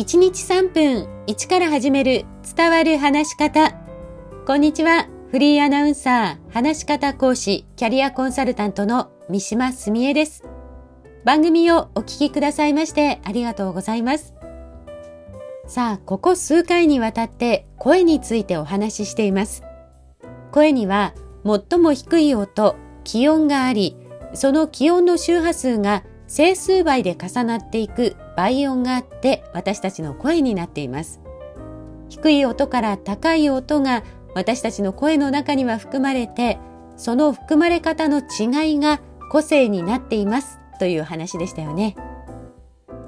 1日3分1から始める伝わる話し方。こんにちは。フリーアナウンサー、話し方講師、キャリアコンサルタントの三島澄江です。番組をお聞きくださいましてありがとうございます。さあ、ここ数回にわたって声についてお話ししています。声には最も低い音、気温があり、その気温の周波数が整数倍で重なっていく倍音があって私たちの声になっています。低い音から高い音が私たちの声の中には含まれて、その含まれ方の違いが個性になっていますという話でしたよね。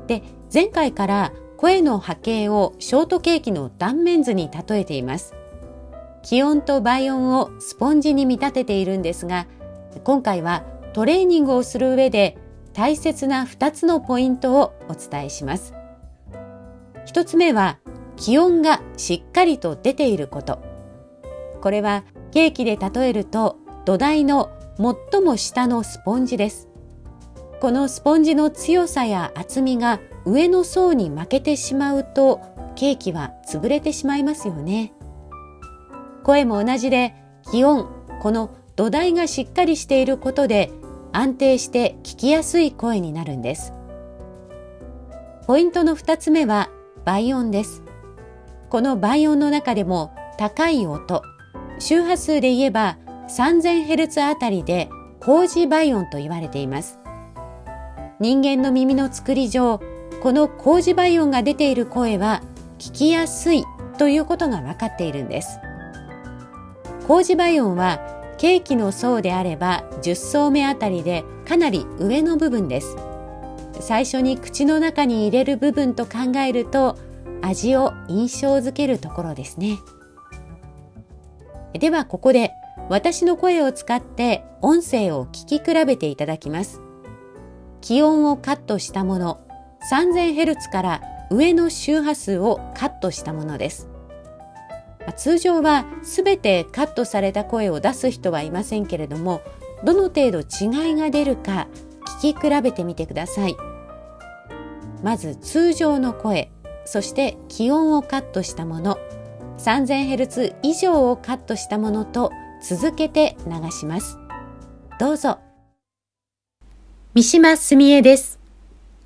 で、前回から声の波形をショートケーキの断面図に例えています。気温と倍音をスポンジに見立てているんですが、今回はトレーニングをする上で大切な2つのポイントをお伝えします。1つ目は気温がしっかりと出ていること。これはケーキで例えると土台の最も下のスポンジです。このスポンジの強さや厚みが上の層に負けてしまうとケーキは潰れてしまいますよね。声も同じで気温、この土台がしっかりしていることで安定して聞きやすい声になるんです。ポイントの2つ目は倍音です。この倍音の中でも高い音、周波数で言えば 3000Hz あたりで工事倍音と言われています。人間の耳の作り上、この工事倍音が出ている声は聞きやすいということが分かっているんです。工事倍音はケーキの層であれば10層目あたりでかなり上の部分です。最初に口の中に入れる部分と考えると味を印象づけるところですね。ではここで私の声を使って音声を聞き比べていただきます。気温をカットしたもの、3000Hz から上の周波数をカットしたものです。通常は全てカットされた声を出す人はいませんけれどもどの程度違いが出るか聞き比べてみてください。まず通常の声そして気温をカットしたもの 3000Hz 以上をカットしたものと続けて流します。どうぞ。三島澄江です。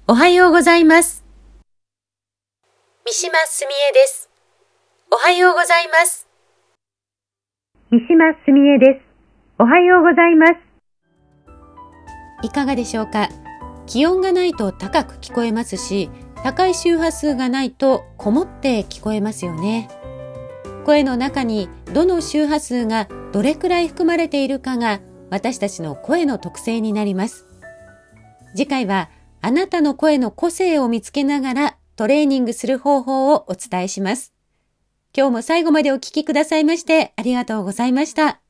おはようございます。三島澄江です。おはようございます。三島澄江です。おはようございます。いかがでしょうか？気温がないと高く聞こえますし、高い周波数がないとこもって聞こえますよね。声の中にどの周波数がどれくらい含まれているかが私たちの声の特性になります。次回はあなたの声の個性を見つけながらトレーニングする方法をお伝えします。今日も最後までお聴きくださいましてありがとうございました。